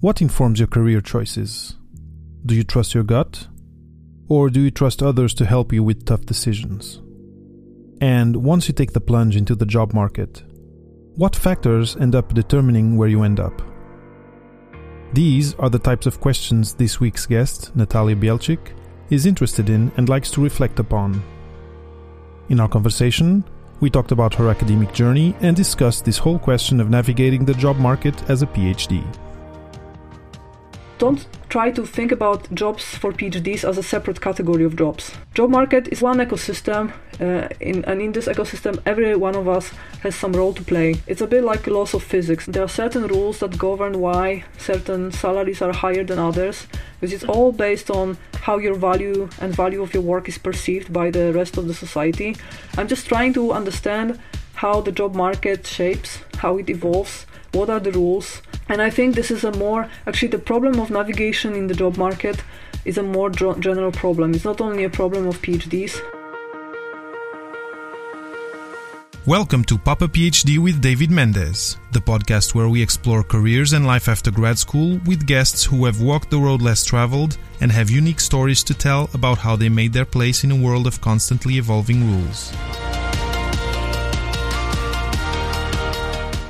What informs your career choices? Do you trust your gut? Or do you trust others to help you with tough decisions? And once you take the plunge into the job market, what factors end up determining where you end up? These are the types of questions this week's guest, Natalia Bielczyk, is interested in and likes to reflect upon. In our conversation, we talked about her academic journey and discussed this whole question of navigating the job market as a PhD don't try to think about jobs for PhDs as a separate category of jobs. Job market is one ecosystem, uh, in, and in this ecosystem, every one of us has some role to play. It's a bit like laws of physics. There are certain rules that govern why certain salaries are higher than others, because it's all based on how your value and value of your work is perceived by the rest of the society. I'm just trying to understand how the job market shapes, how it evolves, what are the rules and i think this is a more actually the problem of navigation in the job market is a more general problem it's not only a problem of phds Welcome to Papa PhD with David Mendes, the podcast where we explore careers and life after grad school with guests who have walked the road less traveled and have unique stories to tell about how they made their place in a world of constantly evolving rules.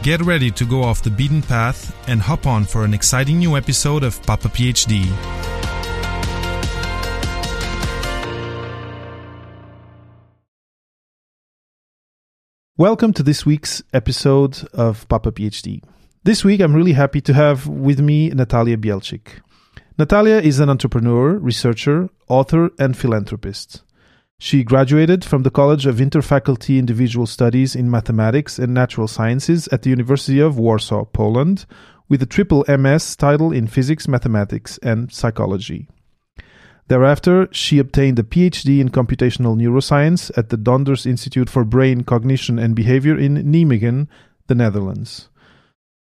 Get ready to go off the beaten path and hop on for an exciting new episode of Papa PhD. Welcome to this week's episode of Papa PhD. This week, I'm really happy to have with me Natalia Bielczyk. Natalia is an entrepreneur, researcher, author, and philanthropist. She graduated from the College of Interfaculty Individual Studies in Mathematics and Natural Sciences at the University of Warsaw, Poland, with a triple MS title in Physics, Mathematics, and Psychology. Thereafter, she obtained a PhD in computational neuroscience at the Donders Institute for Brain, Cognition and Behavior in Nijmegen, the Netherlands.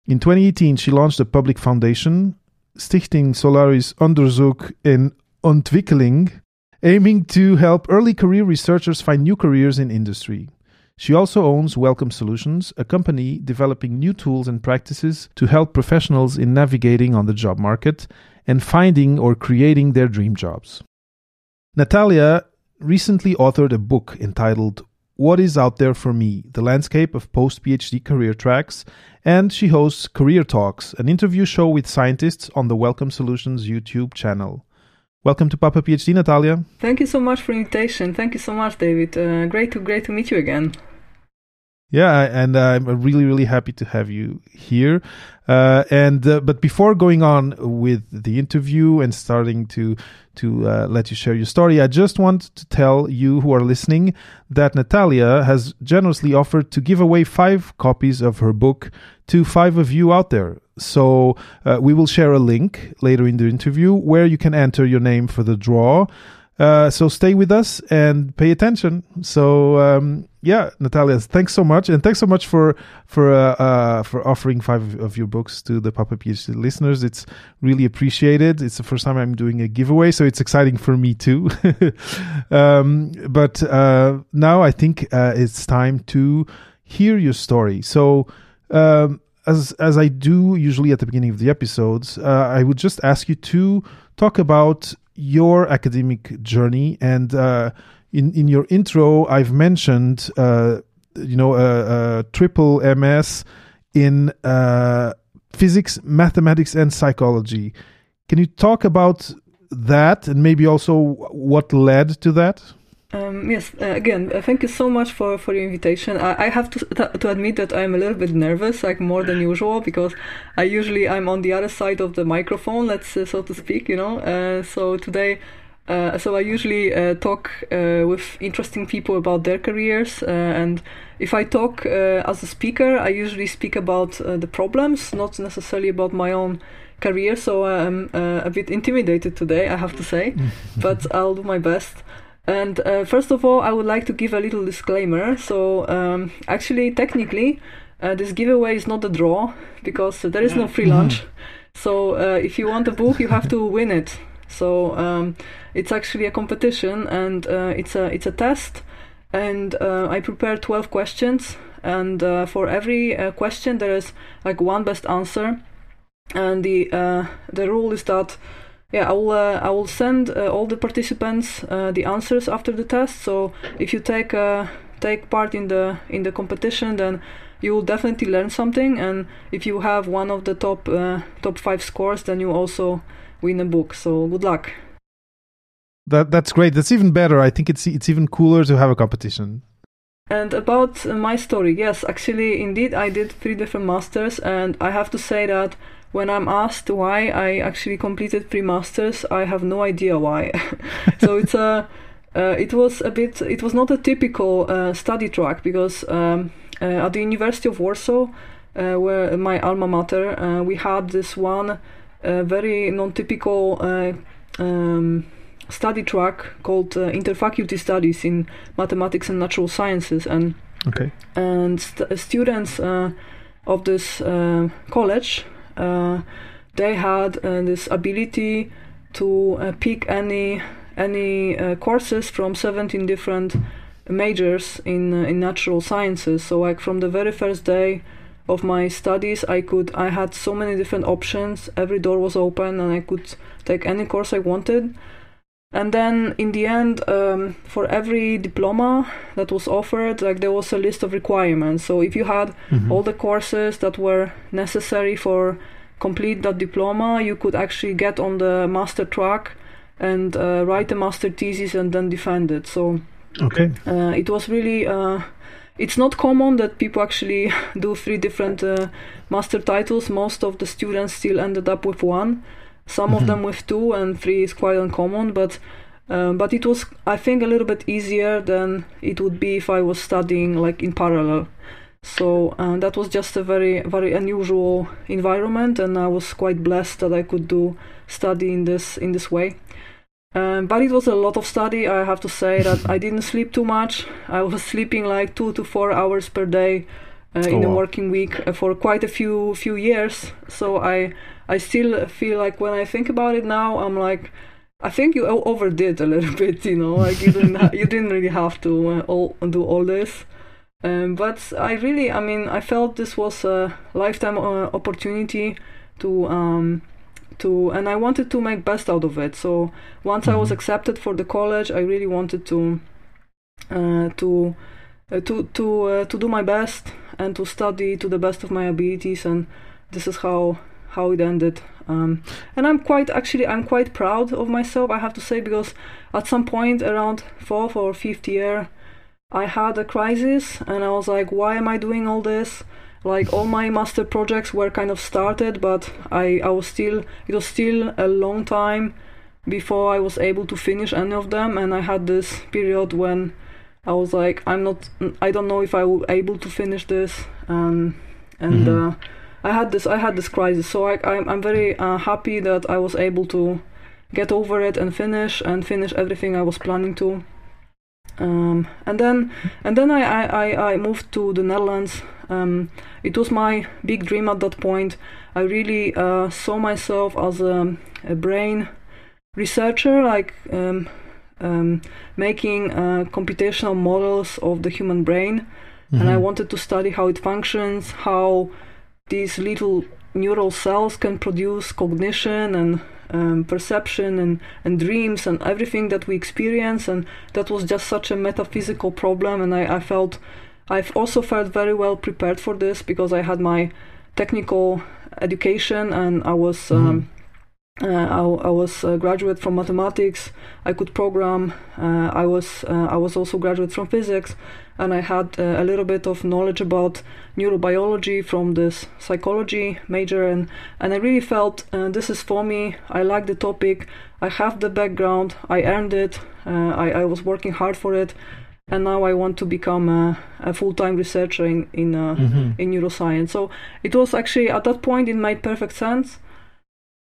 In 2018, she launched a public foundation, Stichting Solaris Onderzoek en Ontwikkeling, aiming to help early career researchers find new careers in industry. She also owns Welcome Solutions, a company developing new tools and practices to help professionals in navigating on the job market and finding or creating their dream jobs. Natalia recently authored a book entitled What is Out There for Me? The Landscape of Post PhD Career Tracks, and she hosts Career Talks, an interview show with scientists on the Welcome Solutions YouTube channel. Welcome to Papa PhD, Natalia. Thank you so much for invitation. Thank you so much, David. Uh, great to great to meet you again. Yeah, and I'm really really happy to have you here. Uh, and uh, but before going on with the interview and starting to to uh, let you share your story, I just want to tell you who are listening that Natalia has generously offered to give away five copies of her book to five of you out there. So uh, we will share a link later in the interview where you can enter your name for the draw. Uh, so stay with us and pay attention. So um, yeah, Natalia, thanks so much, and thanks so much for for uh, uh, for offering five of your books to the Papa PhD listeners. It's really appreciated. It's the first time I'm doing a giveaway, so it's exciting for me too. um, but uh, now I think uh, it's time to hear your story. So um, as as I do usually at the beginning of the episodes, uh, I would just ask you to talk about your academic journey. And uh, in in your intro, I've mentioned uh, you know a, a, triple MS in uh, physics, mathematics, and psychology. Can you talk about that and maybe also what led to that? Um, yes, uh, again, uh, thank you so much for, for your invitation. I, I have to, to admit that I'm a little bit nervous, like more than usual, because I usually I'm on the other side of the microphone, let's uh, so to speak, you know. Uh, so today, uh, so I usually uh, talk with interesting people about their careers, and if I talk as a speaker, I usually speak about the problems, not necessarily about my own career. So I'm a bit intimidated today, I have to say, but I'll do my best. And uh, first of all, I would like to give a little disclaimer. So, um, actually, technically, uh, this giveaway is not a draw because there is no free mm-hmm. lunch. So, uh, if you want a book, you have to win it. So, um, it's actually a competition and uh, it's a it's a test. And uh, I prepared 12 questions, and uh, for every question, there is like one best answer. and the the rule is that yeah, I will uh, I will send uh, all the participants uh, the answers after the test. So if you take take part in the in the competition, then you will definitely learn something. And if you have one of the top top five scores, then you also win a book. So good luck. That that's great. That's even better. I think it's it's even cooler to have a competition. And about my story, yes, actually, indeed, I did three different masters, and I have to say that when I'm asked why I actually completed three masters, I have no idea why. so it's a, uh, it was a bit, it was not a typical uh, study track because um, uh, at the University of Warsaw, uh, where my alma mater, uh, we had this one uh, very non-typical um, study track called interfaculty studies in mathematics and natural sciences, and okay, and st- students of this college uh, they had uh, this ability to uh, pick any any courses from 17 different majors in in natural sciences. So like from the very first day of my studies i could i had so many different options every door was open and i could take any course i wanted and then in the end um, for every diploma that was offered like there was a list of requirements so if you had mm-hmm. all the courses that were necessary for complete that diploma you could actually get on the master track and uh, write a master thesis and then defend it so okay uh, it was really uh, it's not common that people actually do three different uh, master titles most of the students still ended up with one some mm-hmm. of them with two, and three is quite uncommon. But um, but it was, I think, a little bit easier than it would be if I was studying like in parallel. So uh, that was just a very very unusual environment, and I was quite blessed that I could do study in this in this way. Um, but it was a lot of study. I have to say that I didn't sleep too much. I was sleeping like two to four hours per day uh, in oh, a working week uh, for quite a few few years. So I I still feel like when I think about it now, I'm like, I think you overdid a little bit. You know, like you didn't ha- you didn't really have to uh, all do all this. Um, but I really, I mean, I felt this was a lifetime uh, opportunity to um, to, and I wanted to make best out of it. So once mm-hmm. I was mm-hmm. accepted for the college, I really wanted to uh, to uh, to to uh, to do my best and to study to the best of my abilities and this is how how it ended um, and i'm quite actually i'm quite proud of myself i have to say because at some point around fourth or fifth year i had a crisis and i was like why am i doing all this like all my master projects were kind of started but i i was still it was still a long time before i was able to finish any of them and i had this period when I was like, I'm not, I don't know if I will able to finish this, um, and mm-hmm. uh, I had this, I had this crisis. So I, I'm, I'm very uh, happy that I was able to get over it and finish and finish everything I was planning to. Um, and then, and then I, I, I moved to the Netherlands. Um, it was my big dream at that point. I really uh, saw myself as a, a brain researcher, like um, um, making uh, computational models of the human brain, mm-hmm. and I mm-hmm. wanted to study how it functions, how these little neural cells can produce cognition and um, perception and, and dreams and everything that we experience and that was just such a metaphysical problem and I, I felt I've also felt very well prepared for this because I had my technical education and I was mm-hmm. um, uh, I, I, was a graduate from mathematics. I could program. Uh, I was uh, I was also graduate from physics, and I had uh, a little bit of knowledge about neurobiology from this psychology major, and and I really felt uh, this is for me. I like the topic. I have the background. I earned it. Uh, I I was working hard for it, and now I want to become a, a full-time researcher in in mm-hmm. in neuroscience. So it was actually at that point it made perfect sense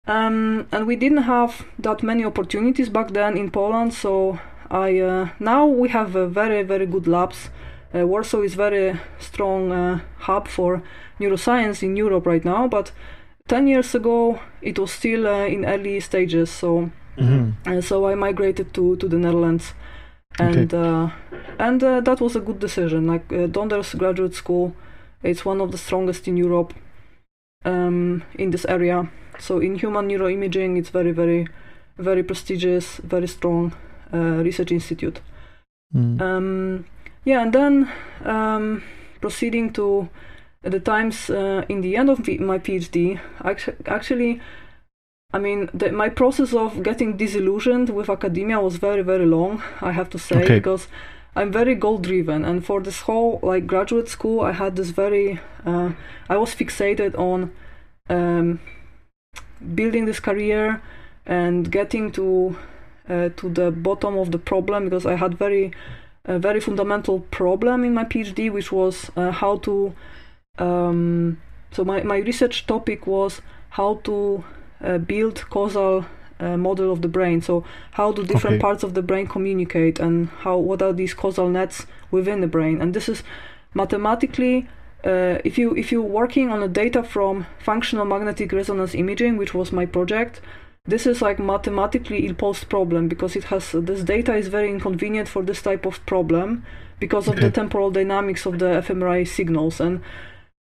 um, and we didn't have that many opportunities back then in Poland, so I uh, now we have uh, very very good labs. Uh, Warsaw is very strong uh, hub for neuroscience in Europe right now, but 10 years ago it was still uh, in early stages. So mm-hmm. so I migrated to to the Netherlands, and okay. Uh, and that was a good decision. Like Donders Graduate School, it's one of the strongest in Europe um, in this area. So in human neuroimaging, it's very, very, very prestigious, very strong uh, research institute. Mm. Um, yeah, and then um, proceeding to the times uh, in the end of my PhD, actually, I mean, the, my process of getting disillusioned with academia was very, very long. I have to say okay. because I'm very goal driven, and for this whole like graduate school, I had this very, uh, I was fixated on um, building this career and getting to uh, to the bottom of the problem because I had very a very fundamental problem in my PhD, which was uh, how to. Um, so my, my research topic was how to uh, build causal uh, model of the brain. So how do different Okay. parts of the brain communicate, and how what are these causal nets within the brain? And this is mathematically. Uh, if you if you're working on the data from functional magnetic resonance imaging, which was my project, this is like mathematically ill-posed problem because it has this data is very inconvenient for this type of problem because of the temporal dynamics of the fMRI signals. And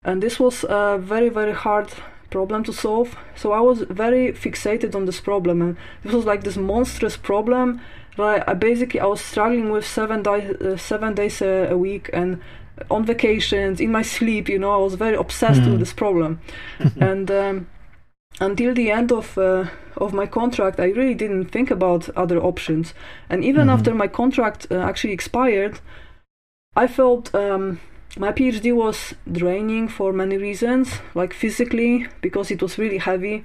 and this was a very very hard problem to solve. So i was very fixated on this problem. And this was like this monstrous problem that I, I basically i was struggling with seven, di- uh, seven days a, a week. And on vacations in my sleep you know i was very obsessed Mhm. with this problem and um, until the end of uh, of my contract, I really didn't think about other options. And even Mhm. after my contract uh, actually expired, I felt um, my PhD was draining for many reasons, like physically because it was really heavy,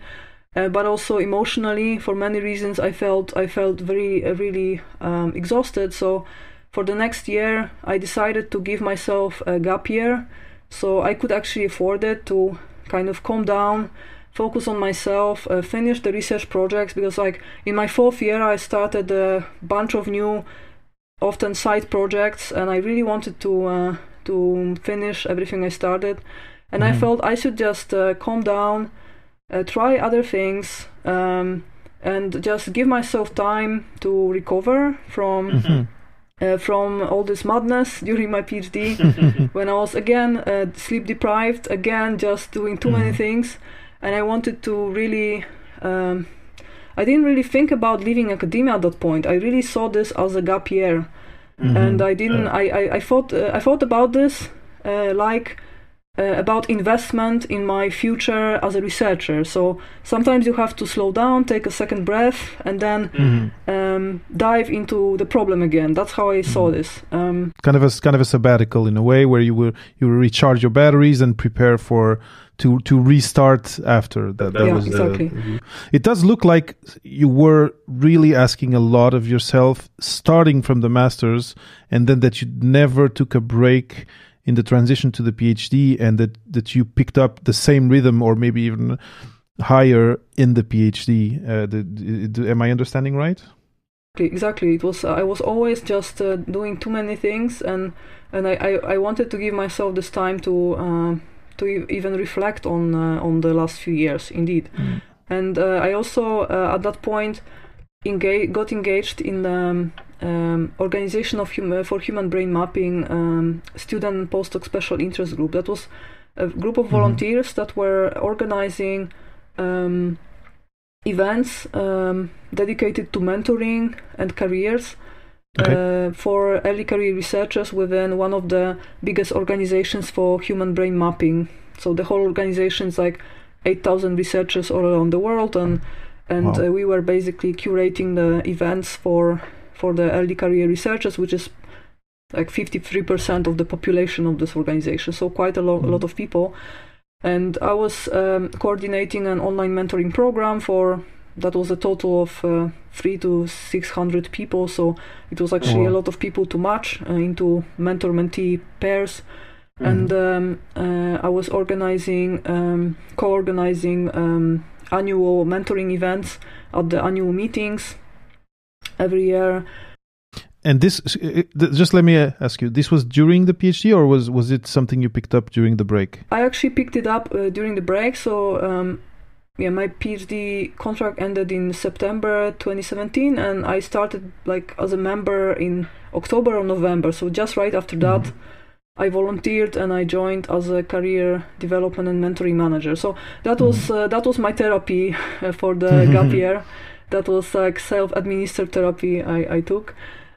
uh, but also emotionally for many reasons. I felt I felt very uh, really um, exhausted. So for the next year, I decided to give myself a gap year, so I could actually afford it to kind of calm down focus on myself, uh, finish the research projects because like in my fourth year I started a bunch of new, often side projects, and I really wanted to uh, to finish everything I started, and I Mhm. felt I should just uh, calm down, uh, try other things, um, and just give myself time to recover from Mhm. Uh, from all this madness during my PhD when I was again uh, sleep deprived, again just doing too many Mhm. things, and I wanted to really. Um, I didn't really think about leaving academia at that point. I really saw this as a gap year, Mhm. and I didn't. I I, I thought uh, I thought about this uh, like. Uh, about investment in my future as a researcher. So sometimes you have to slow down, take a second breath, and then Mhm. um, dive into the problem again. That's how I saw Mhm. this. Um, kind of a kind of a sabbatical in a way where you will you will recharge your batteries and prepare for to to restart after that. That Yeah, was exactly. the- it does look like you were really asking a lot of yourself, starting from the masters, and then that you never took a break in the transition to the PhD, and that that you picked up the same rhythm or maybe even higher in the PhD. Uh, the, the- am I understanding right? exactly it was i was always just uh, doing too many things and and I, I, I wanted to give myself this time to uh, to e- even reflect on uh, on the last few years indeed and uh, i also uh, at that point engage, got engaged in the um, um, organization of hum- for human brain mapping um, student and postdoc special interest group that was a group of Mhm. volunteers that were organizing um, events um, dedicated to mentoring and careers Okay. uh, for early career researchers within one of the biggest organizations for human brain mapping. So the whole organization is like 8,000 researchers all around the world, and and Wow. uh, we were basically curating the events for for the early career researchers, which is like 53% of the population of this organization. So quite a, lo- Mhm. lot of people. And I was um, coordinating an online mentoring program for that was a total of uh, three to six hundred people. So it was actually Wow. a lot of people to match uh, into mentor-mentee pairs. And um, uh, I was organizing, um, co-organizing um, annual mentoring events at the annual meetings every year. And this, th- just let me uh, ask you: this was during the PhD, or was was it something you picked up during the break? I actually picked it up uh, during the break. So um, yeah, my PhD contract ended in September 2017, and I started like as a member in October or November. So just right after that, I volunteered and I joined as a career development and mentoring manager. So that was Mm-hmm. uh, that was my therapy uh, for the gap year. That was like self-administered therapy I, I took,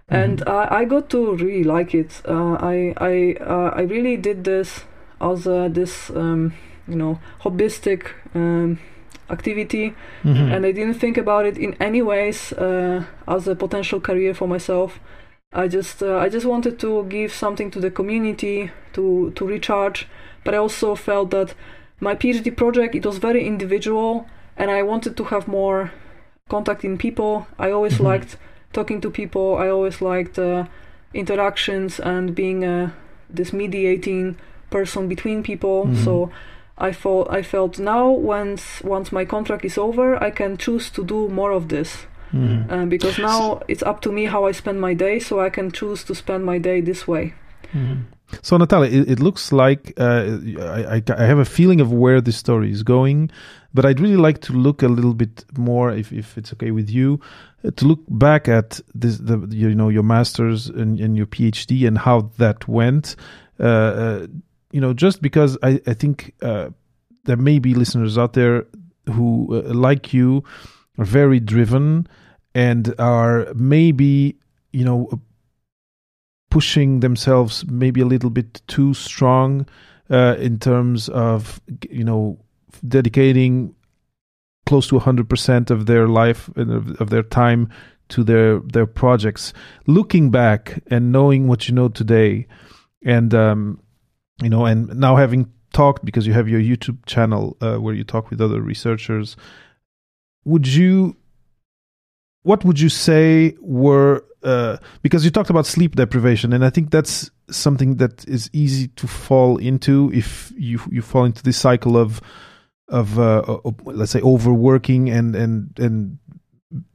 and I, I got to really like it. Uh, I I uh, I really did this as uh, this um, you know hobbystic um, activity Mhm. and I didn't think about it in any ways uh, as a potential career for myself. I just uh, I just wanted to give something to the community to to recharge, but I also felt that my PhD project it was very individual, and I wanted to have more contact in people. I always Mhm. liked talking to people. I always liked uh, interactions and being uh, this mediating person between people. Mhm. So I felt I felt now once once my contract is over, I can choose to do more of this Mhm. um, because now it's up to me how I spend my day. So I can choose to spend my day this way. Mhm. So Natalia, it, it looks like uh, I, I, I have a feeling of where this story is going, but I'd really like to look a little bit more, if, if it's okay with you, uh, to look back at this, the you know your masters and, and your PhD and how that went. Uh, uh, you know, just because I I think uh, there may be listeners out there who, like you, are very driven and are maybe you know pushing themselves maybe a little bit too strong uh, in terms of you know dedicating close to 100% of their life and of, of their time to their their projects. Looking back and knowing what you know today and um, you know and now having talked because you have your youtube channel uh, where you talk with other researchers would you what would you say were uh, because you talked about sleep deprivation and i think that's something that is easy to fall into if you you fall into this cycle of of uh, let's say overworking and and and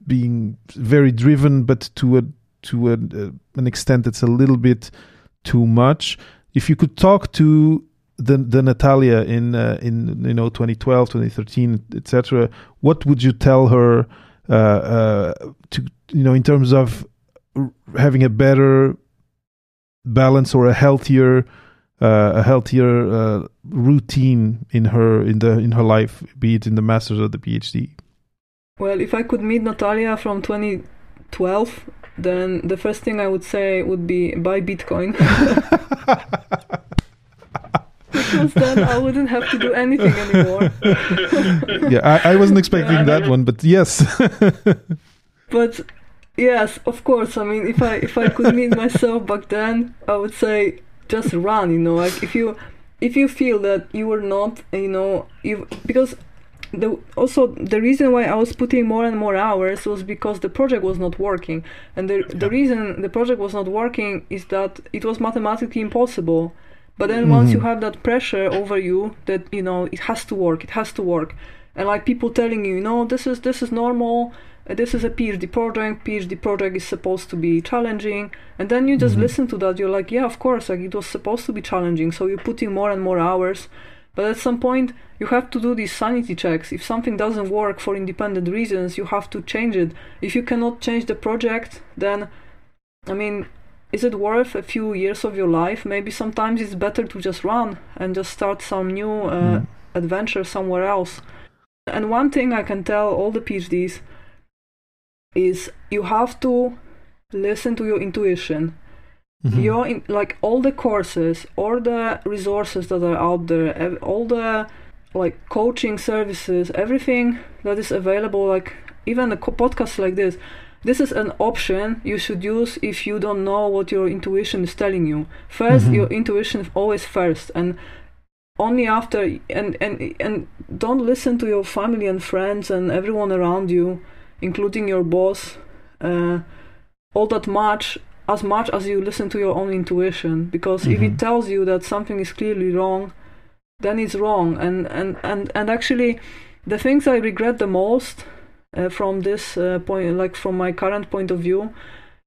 being very driven but to a to a, uh, an extent that's a little bit too much. If you could talk to the the Natalia in uh, in you know 2012 2013 etc what would you tell her uh, uh, to you know in terms of having a better balance or a healthier uh, a healthier uh, routine in her in the in her life be it in the masters or the phd Well, if I could meet Natalia from 2012, then the first thing I would say would be buy Bitcoin. because then I wouldn't have to do anything anymore. yeah I, I wasn't expecting that one but yes But yes, of course. I mean, if I if I could meet myself back then, I would say just run. You know, like if you if you feel that you were not, you know, you because the also the reason why I was putting more and more hours was because the project was not working, and the the reason the project was not working is that it was mathematically impossible. But then once you Mhm. have that pressure over you that you know it has to work, it has to work, and like people telling you, you know, this is this is normal, this is a PhD project, PhD project is supposed to be challenging, and then you just Mhm. listen to that, you're like, yeah, of course, like it was supposed to be challenging, so you're putting more and more hours, but at some point you have to do these sanity checks. If something doesn't work for independent reasons, you have to change it. If you cannot change the project, then, I mean, is it worth a few years of your life? Maybe sometimes it's better to just run and just start some new uh, Mm. adventure somewhere else. And one thing I can tell all the PhDs is you have to listen to your intuition. Mhm. Your in, like all the courses, all the resources that are out there, all the like coaching services, everything that is available, like even a podcast like this. This is an option you should use if you don't know what your intuition is telling you. 1st Mhm. your intuition is always first, and only after and and and don't listen to your family and friends and everyone around you including your boss uh, all that much as much as you listen to your own intuition because if Mhm. it tells you that something is clearly wrong then it's wrong and and and, and actually the things i regret the most uh, from this uh, point like from my current point of view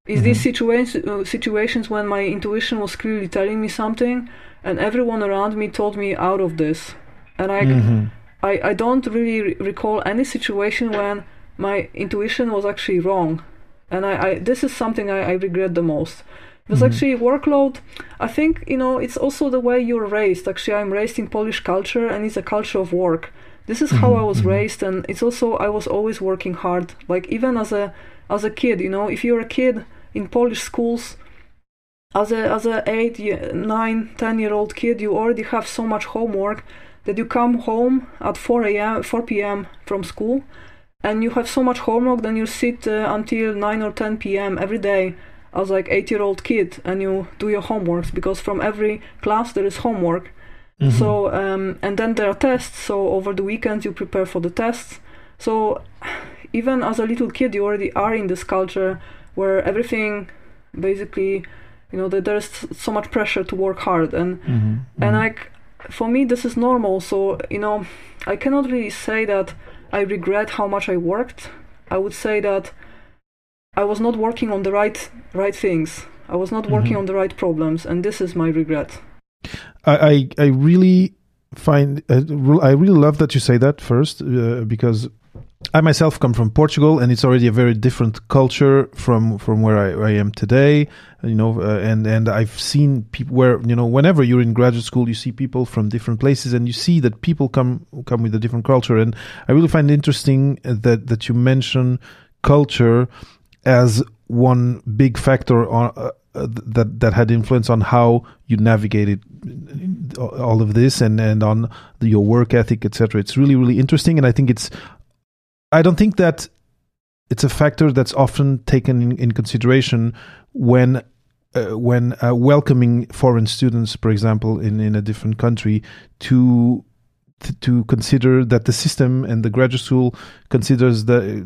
is these Mhm. situations uh, situations when my intuition was clearly telling me something and everyone around me told me out of this and i Mhm. I, I don't really re- recall any situation when my intuition was actually wrong and I, I this is something I, I regret the most Because Mhm. actually workload, I think you know it's also the way you're raised. Actually, I'm raised in Polish culture, and it's a culture of work. This is how Mhm, I was mhm. raised, and it's also I was always working hard. Like even as a as a kid, you know, if you're a kid in Polish schools, as a as a eight, nine, ten year old kid, you already have so much homework that you come home at 4 a.m. 4 p.m. from school, and you have so much homework, then you sit uh, until 9 or 10 p.m. every day as like eight year old kid, and you do your homeworks because from every class there is homework. Mhm. So um, and then there are tests. So over the weekends you prepare for the tests. So even as a little kid, you already are in this culture where everything, basically, you know, that there's so much pressure to work hard, and Mhm, and mhm. like for me this is normal. So you know, I cannot really say that I regret how much I worked. I would say that I was not working on the right right things. I was not working Mhm. on the right problems, and this is my regret. I, I I really find uh, I really love that you say that first uh, because I myself come from Portugal and it's already a very different culture from from where I, I am today. You know, uh, and and I've seen people where you know whenever you're in graduate school, you see people from different places and you see that people come come with a different culture. And I really find interesting that that you mention culture as one big factor on uh, uh, that that had influence on how you navigated all of this and and on the, your work ethic etc it's really really interesting and i think it's i don't think that it's a factor that's often taken in, in consideration when uh, when uh, welcoming foreign students for example in in a different country to to- consider that the system and the graduate school considers the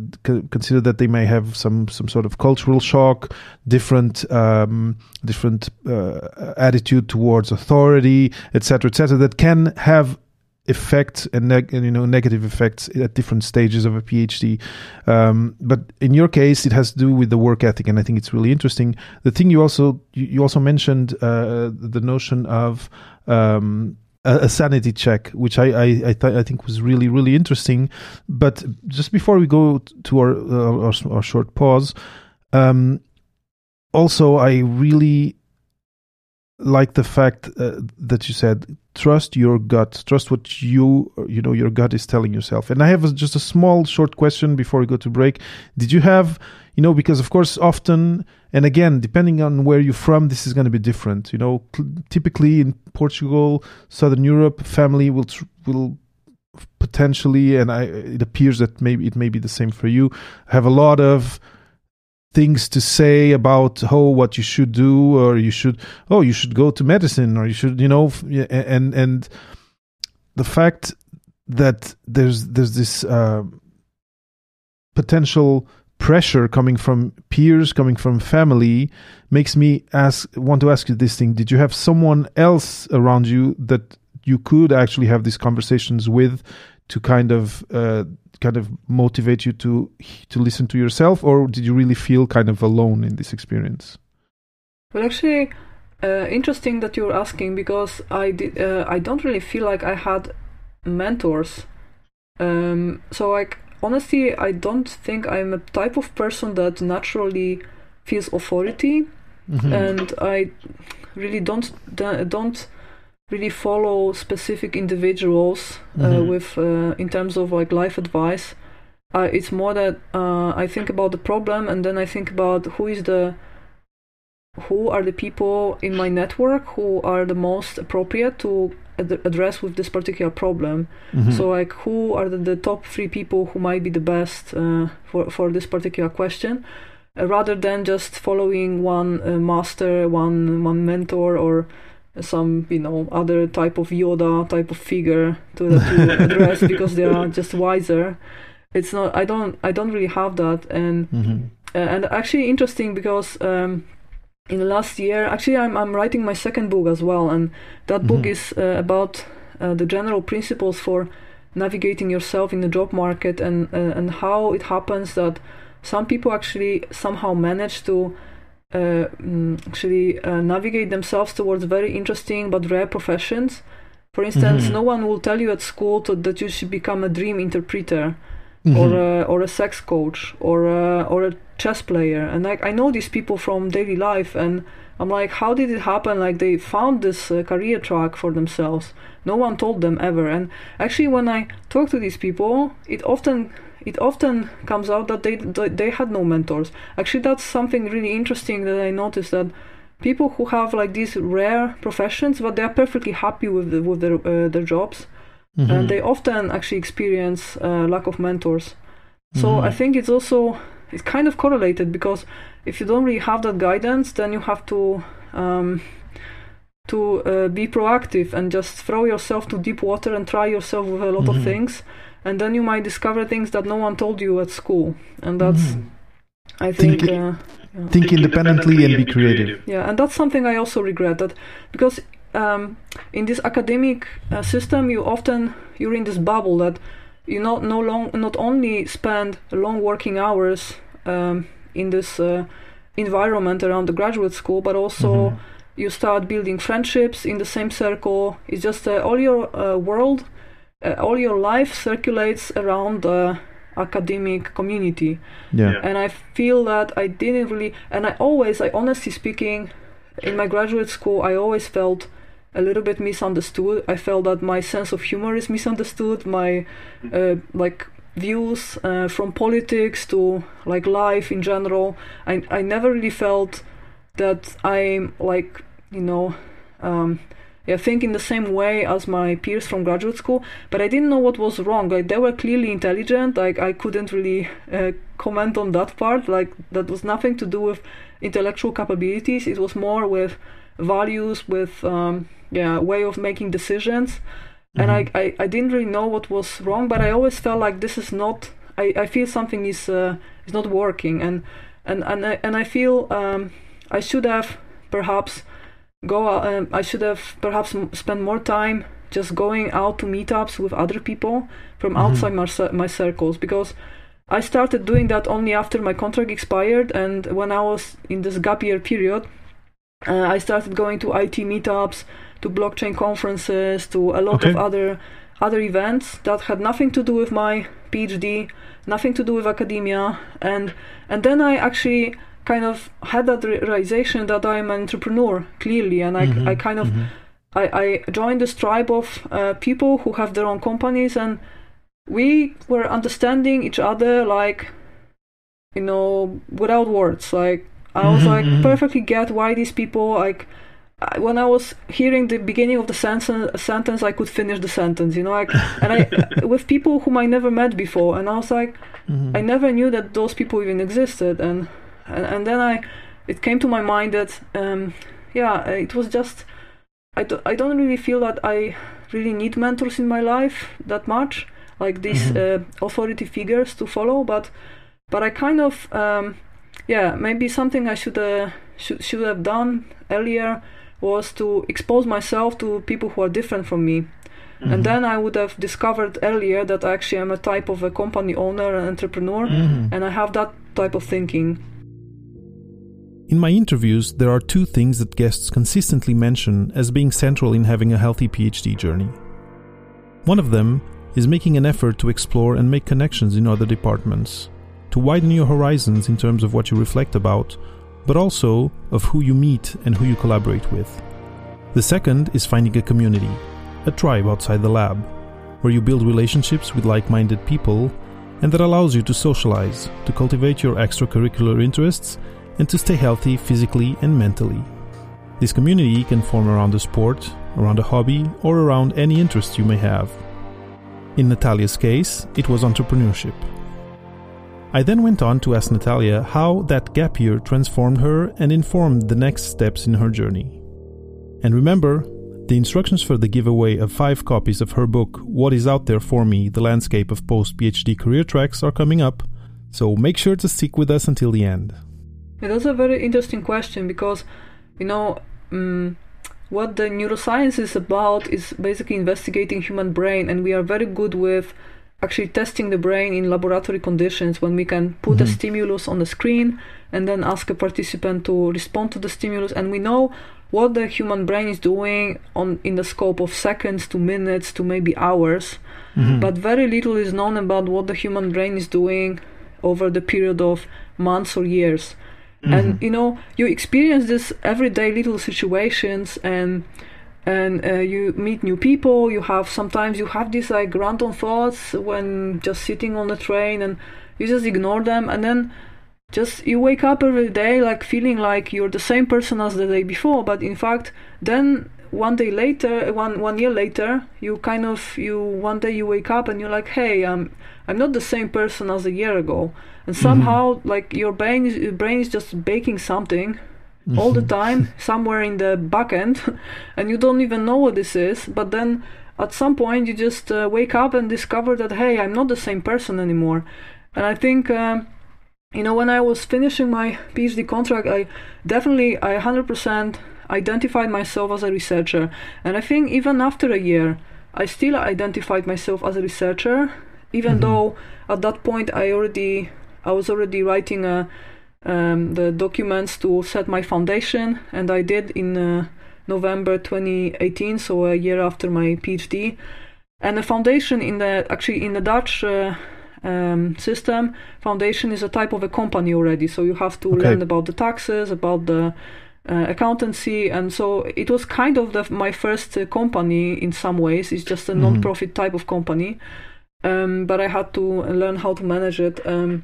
consider that they may have some some sort of cultural shock, different um, different uh, attitude towards authority, etc., etc., that can have effects and, neg- and you know negative effects at different stages of a PhD. Um, but in your case, it has to do with the work ethic, and I think it's really interesting. The thing you also you, also mentioned uh, the notion of um, a, a sanity check, which I I I, th- I think was really really interesting. But just before we go to our uh, our, our short pause, um, also I really like the fact uh, that you said trust your gut, trust what you uh, you know your gut is telling yourself. And I have a, just a small short question before we go to break. Did you have you know because of course often and again depending on where you're from this is going to be different you know typically in portugal southern europe family will tr- will potentially and i it appears that maybe it may be the same for you have a lot of things to say about oh what you should do or you should oh you should go to medicine or you should you know and and the fact that there's there's this uh, potential pressure coming from peers, coming from family, makes me ask want to ask you this thing: Did you have someone else around you that you could actually have these conversations with to kind of uh, kind of motivate you to to listen to yourself, or did you really feel kind of alone in this experience? Well, actually, uh, interesting that you're asking because I did. Uh, I don't really feel like I had mentors. Um, so, like, honestly, I don't think I'm a type of person that naturally feels authority, Mhm. and I really don't don't really follow specific individuals uh, Mhm. with uh, in terms of like life advice. Uh, it's more that uh, I think about the problem and then I think about who is the who are the people in my network who are the most appropriate to ad- address with this particular problem. Mhm. So like who are the, the top three people who might be the best uh, for for this particular question, uh, rather than just following one uh, master, one one mentor, or some you know other type of Yoda type of figure to, to address because they are just wiser. It's not. I don't. I don't really have that, and Mhm. uh, and actually interesting because um, in the last year, actually, I'm I'm writing my second book as well, and that book Mhm. is uh, about uh, the general principles for navigating yourself in the job market and uh, and how it happens that some people actually somehow manage to actually uh, navigate themselves towards very interesting but rare professions. For instance, Mhm. no one will tell you at school to, that you should become a dream interpreter. mm-hmm. or a, or a sex coach or a, or a chess player and like I know these people from daily life and I'm like how did it happen like they found this uh, career track for themselves no one told them ever and actually when I talk to these people it often it often comes out that they they had no mentors actually that's something really interesting that I noticed that people who have like these rare professions but they are perfectly happy with the, with their uh, their jobs mm-hmm. and they often actually experience uh, lack of mentors. So mm-hmm. I think it's also it's kind of correlated because if you don't really have that guidance, then you have to um, to uh, be proactive and just throw yourself to deep water and try yourself with a lot mm-hmm. of things, and then you might discover things that no one told you at school, and that's mm-hmm. I think. think, uh, yeah. think independently and be creative. Yeah, and that's something I also regret that because um, in this academic uh, system, you often you're in this bubble that you not no long not only spend long working hours um, in this uh, environment around the graduate school, but also mm-hmm. you start building friendships in the same circle. It's just uh, all your uh, world, uh, all your life circulates around the academic community. Yeah. And I feel that I didn't really, and I always, I honestly speaking, in my graduate school, I always felt a little bit misunderstood. I felt that my sense of humor is misunderstood. My uh, like views uh, from politics to like life in general. I I never really felt that I'm like you know. Um, yeah, think in the same way as my peers from graduate school, but I didn't know what was wrong. Like they were clearly intelligent. Like I couldn't really uh, comment on that part. Like that was nothing to do with intellectual capabilities. It was more with values, with um, yeah way of making decisions mm-hmm. and I, I i didn't really know what was wrong but i always felt like this is not i i feel something is uh, is not working and and and i, and I feel um, i should have perhaps go uh, i should have perhaps spent more time just going out to meetups with other people from mm-hmm. outside my, my circles because I started doing that only after my contract expired and when I was in this gap year period uh, I started going to IT meetups to blockchain conferences, to a lot okay. of other other events that had nothing to do with my PhD, nothing to do with academia, and and then I actually kind of had that realization that I'm an entrepreneur clearly, and I mm-hmm. I kind of mm-hmm. I, I joined this tribe of uh, people who have their own companies, and we were understanding each other like you know without words like I was mm-hmm, like mm-hmm. perfectly get why these people like when I was hearing the beginning of the sentence, sentence, I could finish the sentence, you know, like, and I with people whom I never met before, and I was like, mm-hmm. I never knew that those people even existed, and, and and then I, it came to my mind that, um, yeah, it was just, I do, I don't really feel that I really need mentors in my life that much, like these mm-hmm. uh, authority figures to follow, but, but I kind of, um, yeah, maybe something I should uh, should should have done earlier was to expose myself to people who are different from me. Mm-hmm. And then I would have discovered earlier that I actually I'm a type of a company owner and entrepreneur, mm-hmm. and I have that type of thinking. In my interviews, there are two things that guests consistently mention as being central in having a healthy PhD journey. One of them is making an effort to explore and make connections in other departments, to widen your horizons in terms of what you reflect about, but also of who you meet and who you collaborate with. The second is finding a community, a tribe outside the lab, where you build relationships with like minded people and that allows you to socialize, to cultivate your extracurricular interests, and to stay healthy physically and mentally. This community can form around a sport, around a hobby, or around any interest you may have. In Natalia's case, it was entrepreneurship. I then went on to ask Natalia how that gap year transformed her and informed the next steps in her journey. And remember, the instructions for the giveaway of five copies of her book, What is Out There for Me The Landscape of Post PhD Career Tracks, are coming up, so make sure to stick with us until the end. Yeah, that's a very interesting question because, you know, um, what the neuroscience is about is basically investigating human brain, and we are very good with actually testing the brain in laboratory conditions when we can put mm-hmm. a stimulus on the screen and then ask a participant to respond to the stimulus and we know what the human brain is doing on in the scope of seconds to minutes to maybe hours, Mhm. but very little is known about what the human brain is doing over the period of months or years. And Mhm. you know, you experience this everyday little situations and and uh, you meet new people you have sometimes you have these like random thoughts when just sitting on the train and you just ignore them and then just you wake up every day like feeling like you're the same person as the day before but in fact then one day later one one year later you kind of you one day you wake up and you're like hey i'm i'm not the same person as a year ago. And somehow like your brain is your brain is just baking something all the Mhm. time somewhere in the back end and you don't even know what this is. But then at some point you just uh, wake up and discover that hey i'm not the same person anymore. And i think um, you know when i was finishing my phd contract i definitely i 100% identified myself as a researcher and i think even after a year i still identified myself as a researcher even Mhm. though at that point i already i was already writing a um, the documents to set my foundation, and I did in uh, November 2018, so a year after my PhD. And the foundation in the actually in the Dutch uh, um, system, foundation is a type of a company already. So you have to Okay. learn about the taxes, about the uh, accountancy, and so it was kind of the, my first uh, company in some ways. It's just a Mhm. non-profit type of company, um, but I had to learn how to manage it. Um,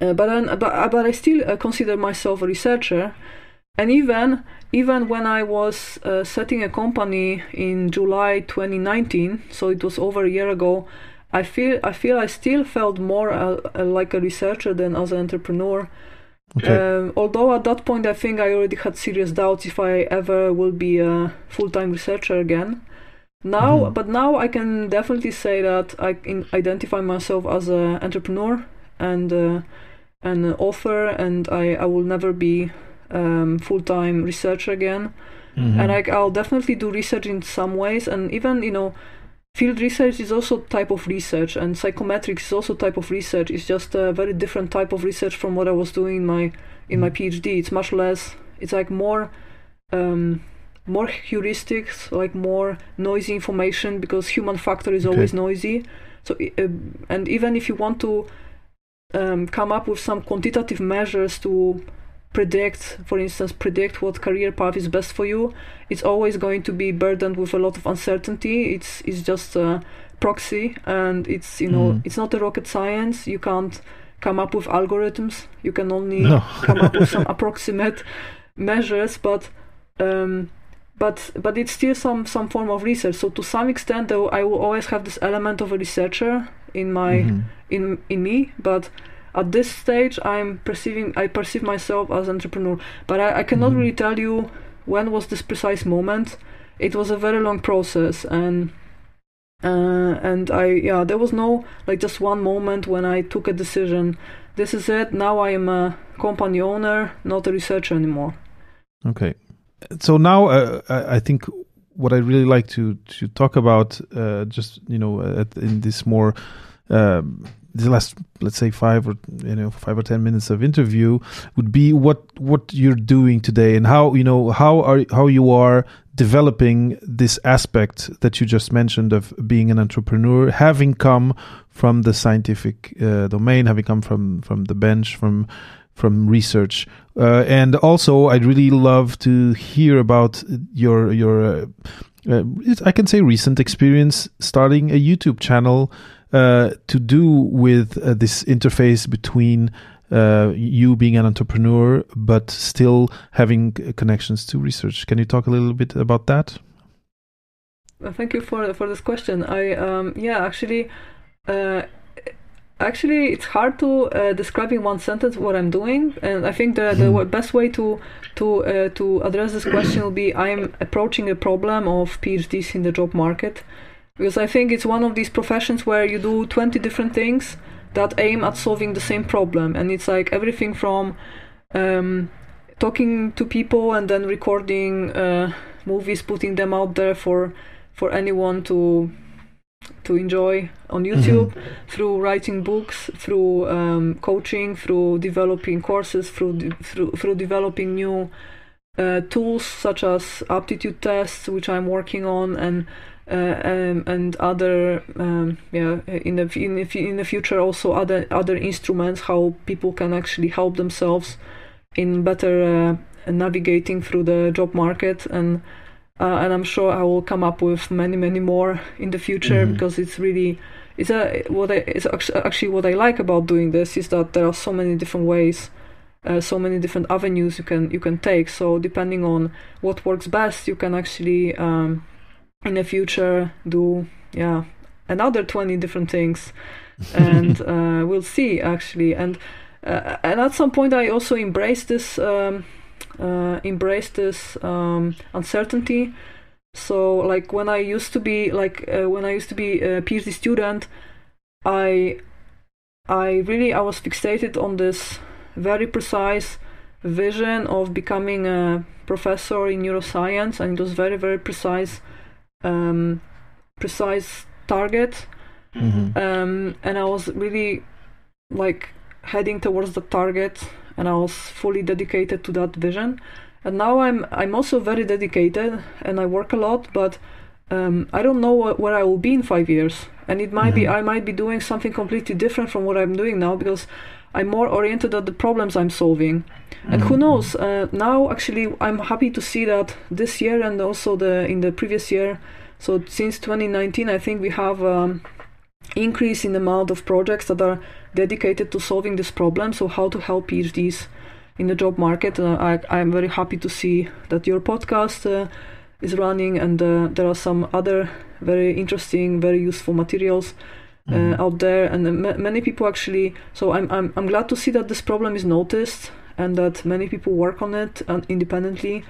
uh, but then, but, uh, but I still uh, consider myself a researcher, and even even when I was uh, setting a company in July 2019, so it was over a year ago, I feel I feel I still felt more like a researcher than as an entrepreneur. Okay. Um, although at that point I think I already had serious doubts if I ever will be a full-time researcher again. Now, Mhm. but now I can definitely say that I can identify myself as an entrepreneur and uh, an author, and I, I will never be um, full-time researcher again. Mhm. And I, I'll definitely do research in some ways, and even you know, field research is also type of research, and psychometrics is also type of research. It's just a very different type of research from what I was doing in my in my PhD. It's much less. It's like more. Um, more heuristics, like more noisy information, because human factor is Okay. always noisy. So, uh, and even if you want to um, come up with some quantitative measures to predict, for instance, predict what career path is best for you, it's always going to be burdened with a lot of uncertainty. It's it's just a proxy, and it's you know Mhm. it's not a rocket science. You can't come up with algorithms. You can only No. come up with some approximate measures, but um, but but it's still some some form of research. So to some extent, though, I will always have this element of a researcher in my Mhm. in in me, but at this stage I'm perceiving I perceive myself as entrepreneur. But I, I cannot Mhm. really tell you when was this precise moment. It was a very long process and uh, and I yeah there was no like just one moment when I took a decision. This is it. Now I am a company owner, not a researcher anymore. Okay. So now uh, I think what I really like to to talk about, uh, just you know, in this more um, the last let's say five or you know five or ten minutes of interview would be what what you're doing today and how you know how are how you are developing this aspect that you just mentioned of being an entrepreneur, having come from the scientific uh, domain, having come from from the bench, from from research, uh, and also I'd really love to hear about your your uh, uh, I can say recent experience starting a YouTube channel uh, to do with uh, this interface between uh, you being an entrepreneur but still having connections to research. Can you talk a little bit about that? Uh, Thank you for for this question. I um yeah actually uh actually it's hard to uh, describe in one sentence what I'm doing, and I think the the Hmm. best way to to uh, to address this question will be I'm approaching a problem of PhDs in the job market because I think it's one of these professions where you do 20 different things that aim at solving the same problem, and it's like everything from um, talking to people and then recording uh, movies, putting them out there for for anyone to to enjoy on YouTube through writing books, through um, coaching, through developing courses, through de- through through developing new uh, tools such as aptitude tests, which I'm working on, and um, and other um, yeah in the in the, in the future also other other instruments how people can actually help themselves in better uh, navigating through the job market and uh, and I'm sure I will come up with many many more in the future Mhm. because it's really it's a what I, it's actually what I like about doing this is that there are so many different ways uh, so many different avenues you can you can take so depending on what works best you can actually um, in the future do yeah another 20 different things. And uh, we'll see actually. And uh, and at some point I also embrace this um, uh, embrace this um, uncertainty. So like when I used to be like uh, when I used to be a PhD student I I really I was fixated on this very precise vision of becoming a professor in neuroscience and it was very very precise um, precise target Mhm. um, and I was really like heading towards the target and I was fully dedicated to that vision and now I'm I'm also very dedicated and I work a lot but um, I don't know wh- where I will be in five years and it might be Mhm. I might be doing something completely different from what I'm doing now because I'm more oriented at the problems I'm solving and who Mhm. knows uh, now actually i'm happy to see that this year and also the in the previous year. So since 2019 i think we have um, increase in the amount of projects that are dedicated to solving this problem. So how to help phds in the job market. Uh, I, i'm very happy to see that your podcast uh, is running and uh, there are some other very interesting very useful materials uh, Mhm. out there. And ma- many people actually so I'm, I'm i'm glad to see that this problem is noticed and that many people work on it uh, independently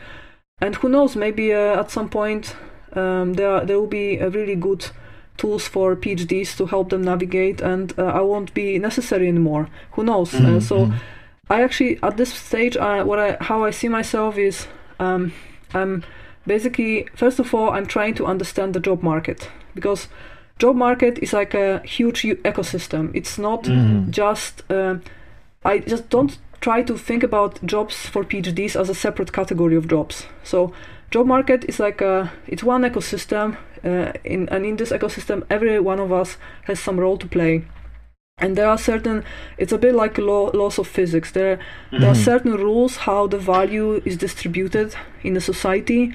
and who knows maybe uh, at some point um, there there will be uh, really good tools for phds to help them navigate and uh, i won't be necessary anymore who knows uh, Mhm. so Mhm. I actually at this stage, uh, what I how I see myself is um, I'm basically first of all I'm trying to understand the job market because job market is like a huge ecosystem. It's not Mhm. just uh, I just don't try to think about jobs for PhDs as a separate category of jobs. So job market is like a it's one ecosystem, uh, in and in this ecosystem, every one of us has some role to play. And there are certain. It's a bit like law, laws of physics. There, there are Mhm. certain rules how the value is distributed in the society,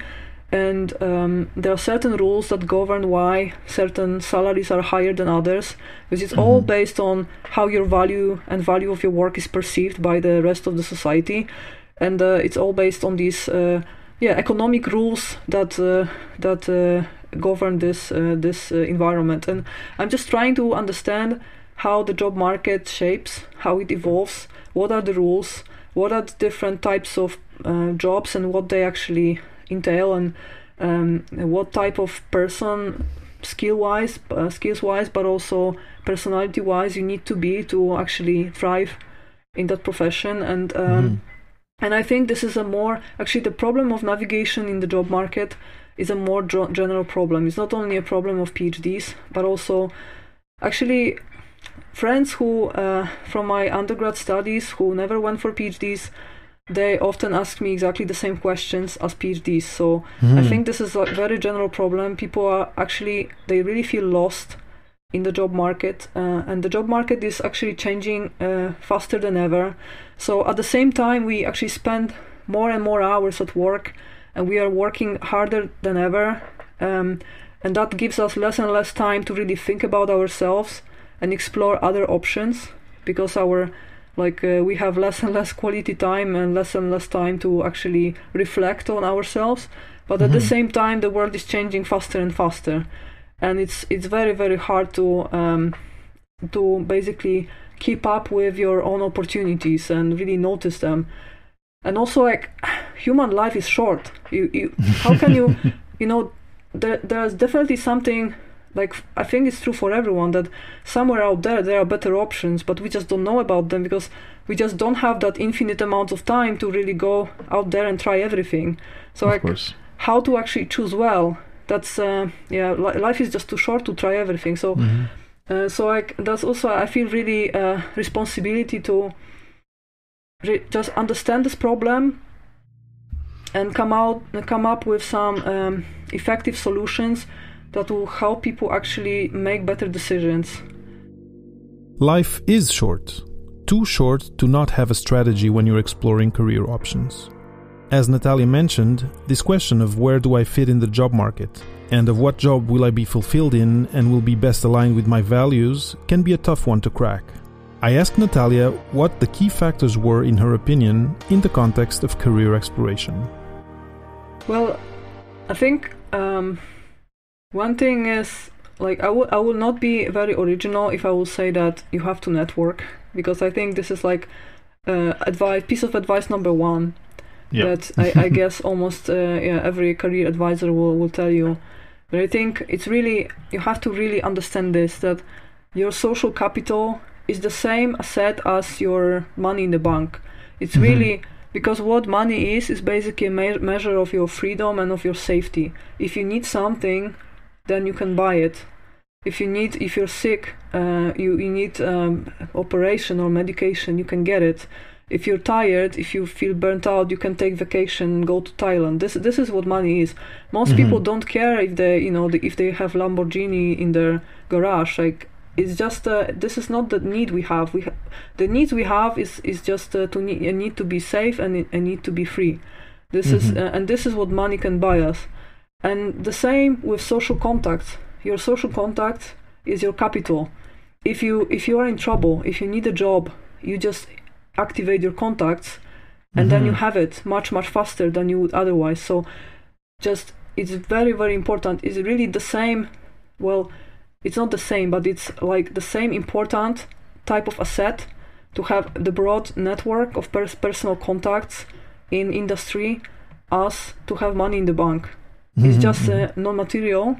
and um, there are certain rules that govern why certain salaries are higher than others. Because it's all Mhm. based on how your value and value of your work is perceived by the rest of the society, and uh, it's all based on these uh, yeah economic rules that uh, that uh, govern this uh, this uh, environment. And I'm just trying to understand how the job market shapes, how it evolves, what are the rules, what are the different types of uh, jobs, and what they actually entail, and um, what type of person, skill-wise, uh, skills-wise, but also personality-wise, you need to be to actually thrive in that profession. And um, Mhm. and I think this is a more actually the problem of navigation in the job market is a more general problem. It's not only a problem of PhDs, but also actually friends who uh, from my undergrad studies who never went for PhDs. They often ask me exactly the same questions as PhDs. So I Mhm. think this is a very general problem. People are actually they really feel lost in the job market, uh, and the job market is actually changing uh, faster than ever. So at the same time, we actually spend more and more hours at work, and we are working harder than ever. Um, and that gives us less and less time to really think about ourselves and explore other options because our like uh, we have less and less quality time and less and less time to actually reflect on ourselves. But at the Mhm. same time the world is changing faster and faster. And it's it's very very hard to um, to basically keep up with your own opportunities and really notice them. And also like human life is short. You, you how can you you know there, there's definitely something like i think it's true for everyone that somewhere out there there are better options but we just don't know about them because we just don't have that infinite amount of time to really go out there and try everything so of like course. how to actually choose well that's uh, yeah li- life is just too short to try everything so Mhm. uh, so like that's also I feel really uh, responsibility to re- just understand this problem and come out come up with some um, effective solutions that will help people actually make better decisions. Life is short, too short to not have a strategy when you're exploring career options. As Natalia mentioned, this question of where do I fit in the job market and of what job will I be fulfilled in and will be best aligned with my values can be a tough one to crack. I asked Natalia what the key factors were, in her opinion, in the context of career exploration. Well, I think um, one thing is like I will I will not be very original if I will say that you have to network because I think this is like uh, advice piece of advice number one yep. that I, I guess almost uh, yeah, every career advisor will, will tell you. But I think it's really you have to really understand this that your social capital is the same asset as your money in the bank. It's mm-hmm. really because what money is is basically a me- measure of your freedom and of your safety. If you need something, then you can buy it. If you need, if you're sick, uh, you you need um, operation or medication, you can get it. If you're tired, if you feel burnt out, you can take vacation and go to Thailand. This this is what money is. Most mm-hmm. people don't care if they you know if they have Lamborghini in their garage. Like it's just uh, this is not the need we have. We ha- the needs we have is is just uh, to need a need to be safe and a need to be free. This mm-hmm. is uh, and this is what money can buy us. And the same with social contacts. Your social contact is your capital. If you if you are in trouble, if you need a job, you just activate your contacts and mm-hmm. then you mm-hmm. have it much much faster than you would otherwise. So just it's very very important. It's really the same well it's not the same but it's like the same important type of asset to have the broad network of pers- personal contacts in industry as to have money in the bank Mm-hmm. It's just uh, non-material.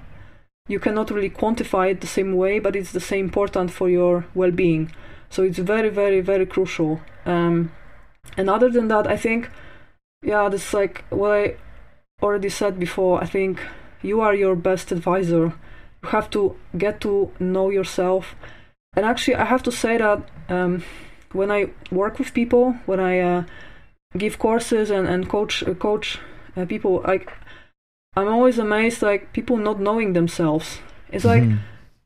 You cannot really quantify it the same way, but it's the same important for your well-being. So it's very, very, very crucial. Um, and other than that, I think, yeah, this is like what I already said before. I think you are your best advisor. You have to get to know yourself. And actually, I have to say that um, when I work with people, when I uh, give courses and, and coach uh, coach uh, people, like I'm always amazed like people not knowing themselves. It's like mm-hmm.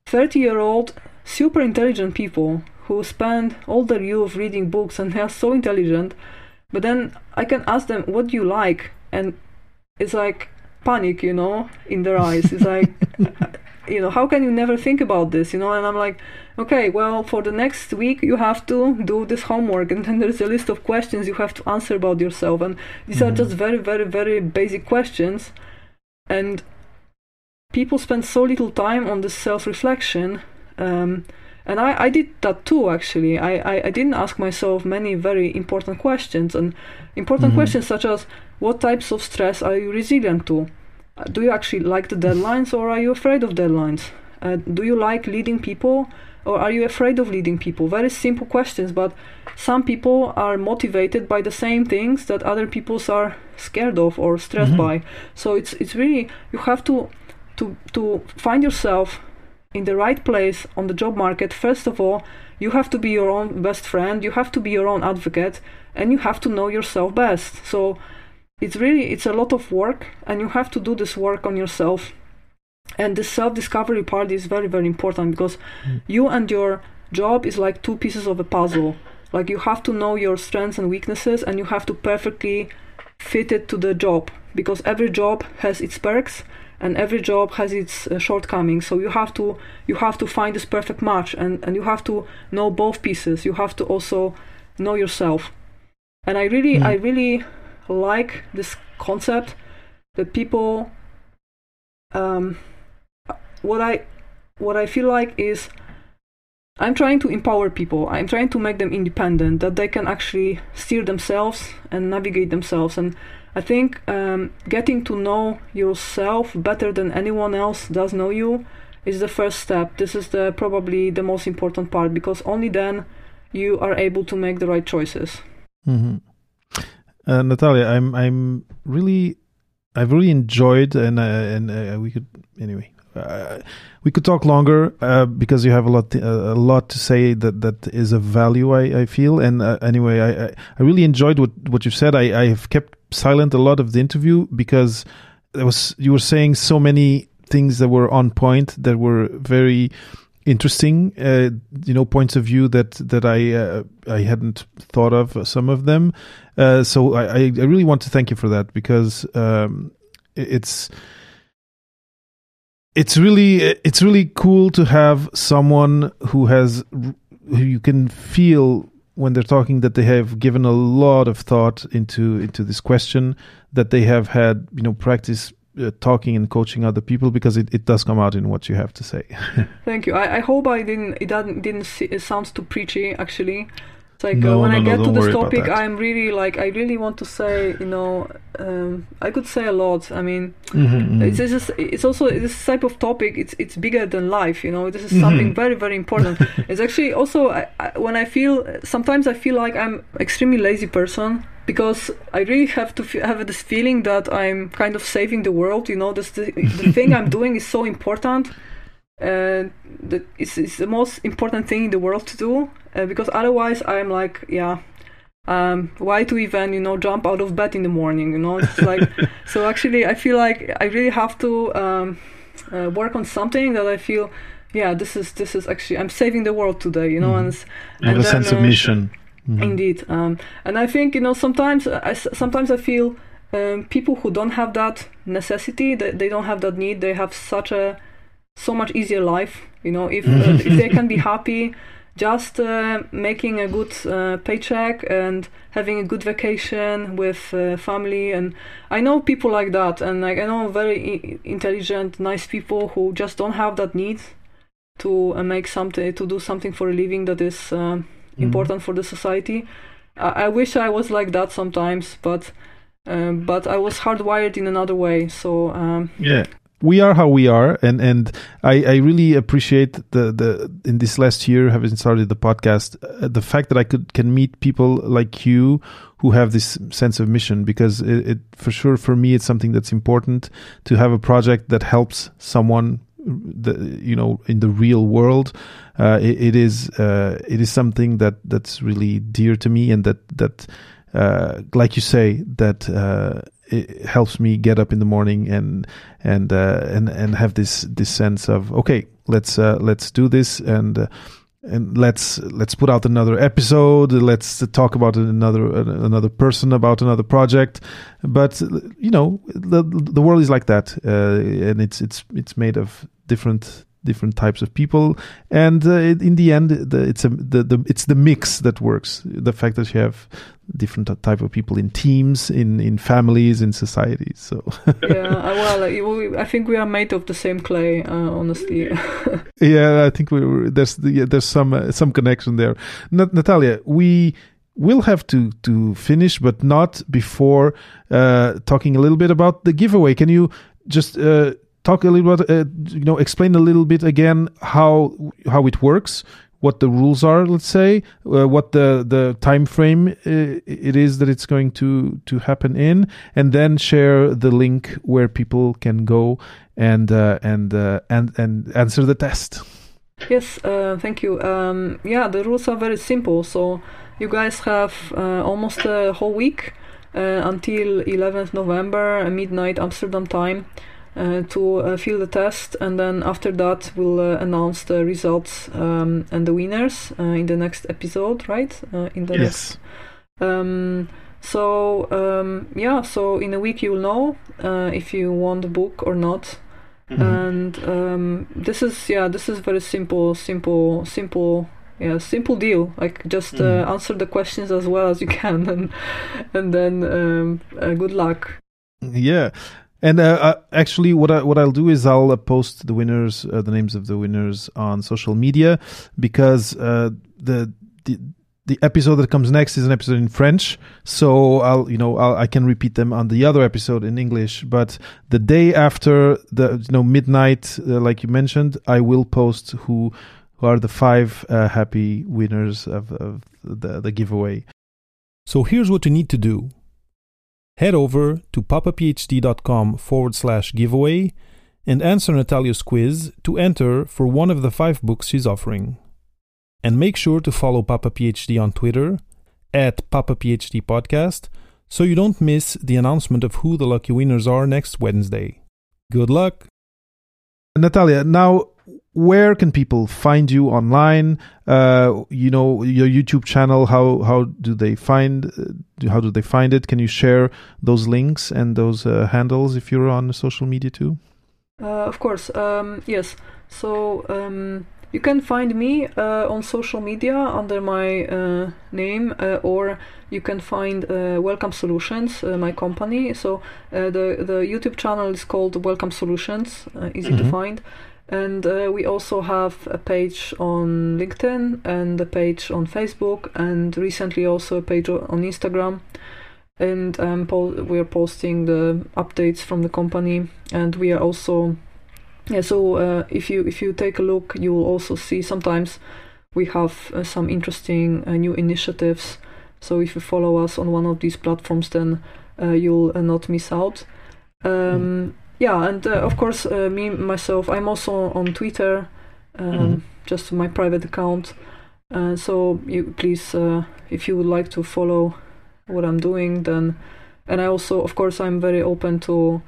30 year old super intelligent people who spend all their youth reading books and they are so intelligent, but then I can ask them what do you like and it's like panic, you know, in their eyes. It's like you know, how can you never think about this, you know? And I'm like, okay, well, for the next week you have to do this homework and then there's a list of questions you have to answer about yourself and these mm-hmm. are just very very very basic questions and people spend so little time on this self-reflection um, and I, I did that too actually. I, I, I, didn't ask myself many very important questions and important mm-hmm. questions such as what types of stress are you resilient to? Uh, do you actually like the deadlines or are you afraid of deadlines? Uh, do you like leading people or are you afraid of leading people? Very simple questions but some people are motivated by the same things that other people are scared of or stressed mm-hmm. by. So it's it's really you have to to to find yourself in the right place on the job market. First of all you have to be your own best friend you have to be your own advocate and you have to know yourself best. So it's really it's a lot of work and you have to do this work on yourself and the self discovery part is very very important because mm. you and your job is like two pieces of a puzzle like you have to know your strengths and weaknesses and you have to perfectly fit it to the job because every job has its perks and every job has its uh, shortcomings so you have to you have to find this perfect match and and you have to know both pieces you have to also know yourself and i really mm. i really like this concept that people um what i what i feel like is I'm trying to empower people. I'm trying to make them independent, that they can actually steer themselves and navigate themselves. And I think um, getting to know yourself better than anyone else does know you is the first step. This is the probably the most important part because only then you are able to make the right choices. Mm-hmm. Uh, Natalia, I'm I'm really I've really enjoyed and uh, and uh, we could anyway uh, we could talk longer uh, because you have a lot, uh, a lot to say that that is of value. I, I feel, and uh, anyway, I, I really enjoyed what what you said. I, I have kept silent a lot of the interview because there was you were saying so many things that were on point that were very interesting uh, you know points of view that that I uh, I hadn't thought of some of them uh, so I, I really want to thank you for that because um, it's it's really it's really cool to have someone who has who you can feel when they're talking that they have given a lot of thought into into this question that they have had you know practice uh, talking and coaching other people because it, it does come out in what you have to say. Thank you. I, I hope i didn't it didn't, didn't see, it sounds too preachy actually it's like no, uh, when no, I get no, to this topic. I'm really like I really want to say, you know, um, I could say a lot. I mean, Mhm, it's, mhm. it's just it's also this type of topic. It's it's bigger than life. You know, this is Mhm. something very very important. it's actually also I, I, when I feel sometimes I feel like I'm extremely lazy person because I really have to f- have this feeling that I'm kind of saving the world. You know, this the, the thing I'm doing is so important. Uh, that it's, it's the most important thing in the world to do uh, because otherwise I'm like yeah um, why to even you know jump out of bed in the morning you know it's like so actually I feel like I really have to um, uh, work on something that I feel yeah this is this is actually I'm saving the world today you know Mhm. and, and a sense then, of uh, mission Mhm. Indeed, um, and I think you know sometimes I s- sometimes I feel um, people who don't have that necessity, they, they don't have that need, they have such a so much easier life. You know, if uh, if they can be happy, just uh, making a good uh, paycheck and having a good vacation with uh, family, and I know people like that, and like I know very I- intelligent, nice people who just don't have that need to uh, make something to do something for a living that is. Um, Mhm. important for the society. I, I wish I was like that sometimes, but um, but I was hardwired in another way. So um, yeah we are how we are and and i i really appreciate the the in this last year having started the podcast uh, the fact that i could can meet people like you who have this sense of mission because it, it for sure for me it's something that's important to have a project that helps someone the you know in the real world. Uh, it, it is uh, it is something that that's really dear to me and that that uh, like you say that uh, it helps me get up in the morning and and uh, and and have this this sense of okay let's uh, let's do this and uh, and let's let's put out another episode. Let's talk about another another person about another project. But you know the the world is like that uh, and it's it's it's made of different different types of people. And uh, in the end the, it's a the, the it's the mix that works. The fact that you have different type of people in teams in in families in societies so. Yeah, uh, well, uh, I think we are made of the same clay. Uh, honestly, yeah i think we were, there's the, yeah, there's some uh, some connection there. Nat- natalia we will have to to finish but not before uh talking a little bit about the giveaway. Can you just uh talk a little bit uh, you know explain a little bit again how how it works what the rules are let's say uh, what the the time frame uh, it is that it's going to to happen in and then share the link where people can go and uh, and uh, and and answer the test yes. Uh, thank you. Um, yeah, the rules are very simple. So you guys have uh, almost a whole week until 11th November, midnight Amsterdam time. Uh, to uh, fill the test, and then after that, we'll uh, announce the results um, and the winners uh, in the next episode, right? Uh, in the next Um, so um, yeah, so in a week you'll know uh, if you want the book or not. Mm-hmm. And um, this is yeah, this is very simple, simple, simple. Yeah, simple deal. Like just uh, Mhm. answer the questions as well as you can, and and then um, uh, good luck. Yeah. And uh, uh, actually, what I, what I'll do is I'll uh, post the winners, uh, the names of the winners on social media, because uh, the the the episode that comes next is an episode in French. So I'll you know I'll, I can repeat them on the other episode in English. But the day after the you know midnight, uh, like you mentioned, I will post who who are the five happy winners of, of the the giveaway. So here's what you need to do head over to papaphd.com forward slash giveaway and answer Natalia's quiz to enter for one of the five books she's offering. And make sure to follow Papa PhD on Twitter at Papa PhD Podcast so you don't miss the announcement of who the lucky winners are next Wednesday. Good luck! Natalia, now where can people find you online? Uh, you know your YouTube channel. How how do they find? Uh, how do they find it? Can you share those links and those uh, handles if you're on social media too? Uh, of course, um, yes. So um, you can find me uh, on social media under my uh, name, or you can find Welcome Solutions, my company. So the the YouTube channel is called Welcome Solutions, easy mm-hmm. to find. And uh, we also have a page on LinkedIn and a page on Facebook, and recently also a page on Instagram. And um, po- we are posting the updates from the company, and we are also yeah. So uh, if you if you take a look, you will also see sometimes we have uh, some interesting uh, new initiatives. So if you follow us on one of these platforms, then uh, you'll uh, not miss out. Um, mm yeah, and uh, of course, uh, me myself, I'm also on Twitter, um, mm-hmm. just my private account. Uh, so you please, uh, if you would like to follow what I'm doing, then, and I also, of course, I'm very open to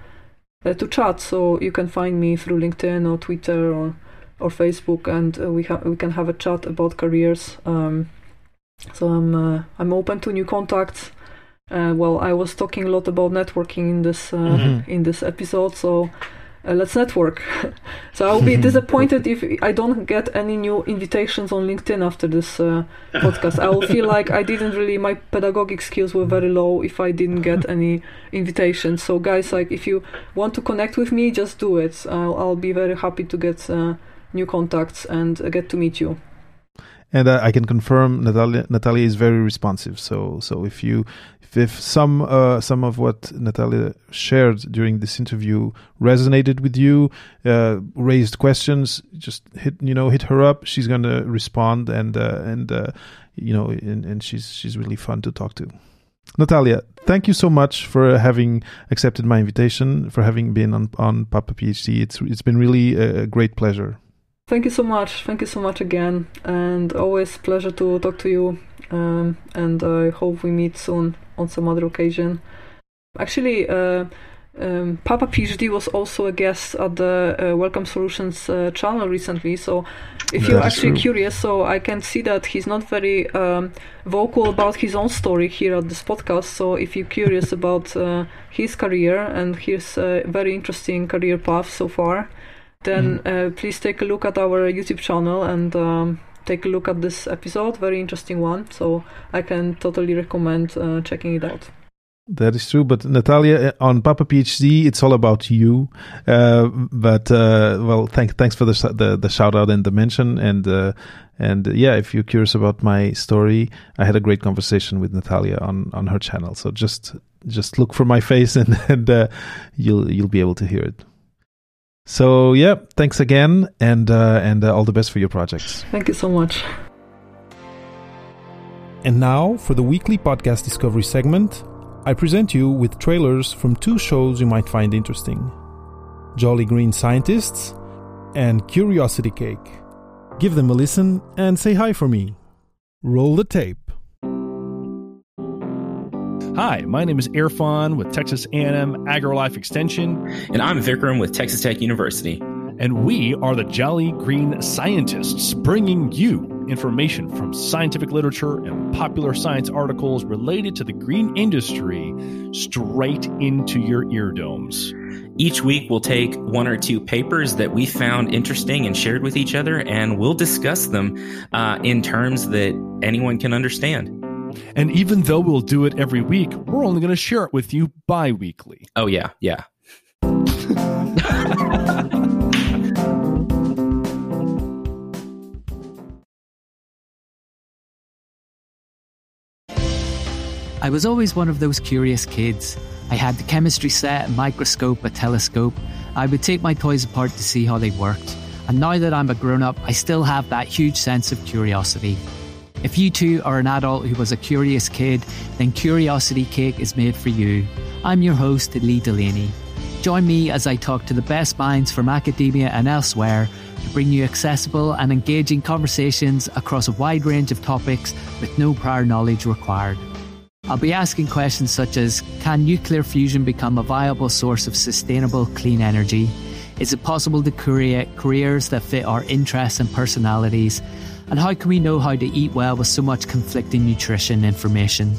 uh, to chat. So you can find me through LinkedIn or Twitter or or Facebook, and uh, we ha- we can have a chat about careers. Um, so I'm I'm open to new contacts. Uh, well, I was talking a lot about networking in this uh, mm-hmm. in this episode, so uh, let's network. so I'll be disappointed if I don't get any new invitations on LinkedIn after this uh, podcast. I will feel like I didn't really my pedagogic skills were very low if I didn't get any invitations. So guys, like if you want to connect with me, just do it. I'll, I'll be very happy to get uh, new contacts and get to meet you and uh, I can confirm Natalia, Natalia is very responsive. So so if you if some uh, some of what Natalia shared during this interview resonated with you, uh, raised questions, just hit you know hit her up. She's gonna respond, and uh, and uh, you know and, and she's she's really fun to talk to. Natalia, thank you so much for having accepted my invitation, for having been on on Papa PhD. It's it's been really a, a great pleasure. Thank you so much. Thank you so much again, and always pleasure to talk to you. Um, and I hope we meet soon on some other occasion. Actually, uh, um, Papa PhD was also a guest at the uh, Welcome Solutions uh, channel recently. So, if you're actually true. curious, so I can see that he's not very um, vocal about his own story here at this podcast. So, if you're curious about uh, his career and his uh, very interesting career path so far, then mm. please take a look at our YouTube channel and. Um, take a look at this episode. Very interesting one. So I can totally recommend uh, checking it out. That is true, but Natalia, uh, on Papa PhD, it's all about you. Uh, but uh, well, thank, thanks for the, the, the shout out and the mention, and uh, and uh, yeah, if you're curious about my story, I had a great conversation with Natalia on, on her channel. So just just look for my face, and and uh, you'll you'll be able to hear it. So yeah, thanks again, and uh, and uh, all the best for your projects. Thank you so much. And now for the weekly podcast discovery segment, I present you with trailers from two shows you might find interesting: Jolly Green Scientists and Curiosity Cake. Give them a listen and say hi for me. Roll the tape. Hi, my name is Irfan with Texas A&M AgriLife Extension, and I'm Vikram with Texas Tech University. And we are the Jolly Green Scientists, bringing you information from scientific literature and popular science articles related to the green industry straight into your eardomes. Each week, we'll take one or two papers that we found interesting and shared with each other, and we'll discuss them uh, in terms that anyone can understand. And even though we'll do it every week, we're only going to share it with you bi weekly. Oh, yeah, yeah. I was always one of those curious kids. I had the chemistry set, a microscope, a telescope. I would take my toys apart to see how they worked. And now that I'm a grown up, I still have that huge sense of curiosity. If you too are an adult who was a curious kid, then Curiosity Cake is made for you. I'm your host, Lee Delaney. Join me as I talk to the best minds from academia and elsewhere to bring you accessible and engaging conversations across a wide range of topics with no prior knowledge required. I'll be asking questions such as Can nuclear fusion become a viable source of sustainable clean energy? Is it possible to create careers that fit our interests and personalities? And how can we know how to eat well with so much conflicting nutrition information?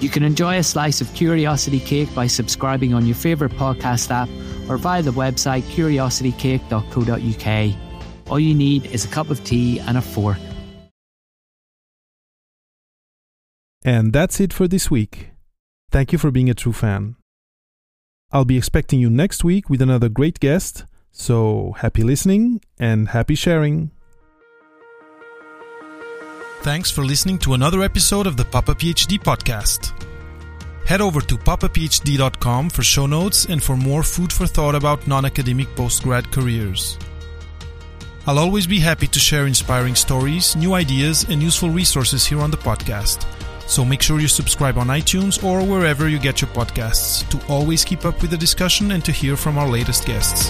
You can enjoy a slice of curiosity cake by subscribing on your favourite podcast app or via the website curiositycake.co.uk. All you need is a cup of tea and a fork. And that's it for this week. Thank you for being a true fan. I'll be expecting you next week with another great guest, so happy listening and happy sharing. Thanks for listening to another episode of the Papa PhD podcast. Head over to papaphd.com for show notes and for more food for thought about non academic postgrad careers. I'll always be happy to share inspiring stories, new ideas, and useful resources here on the podcast. So make sure you subscribe on iTunes or wherever you get your podcasts to always keep up with the discussion and to hear from our latest guests.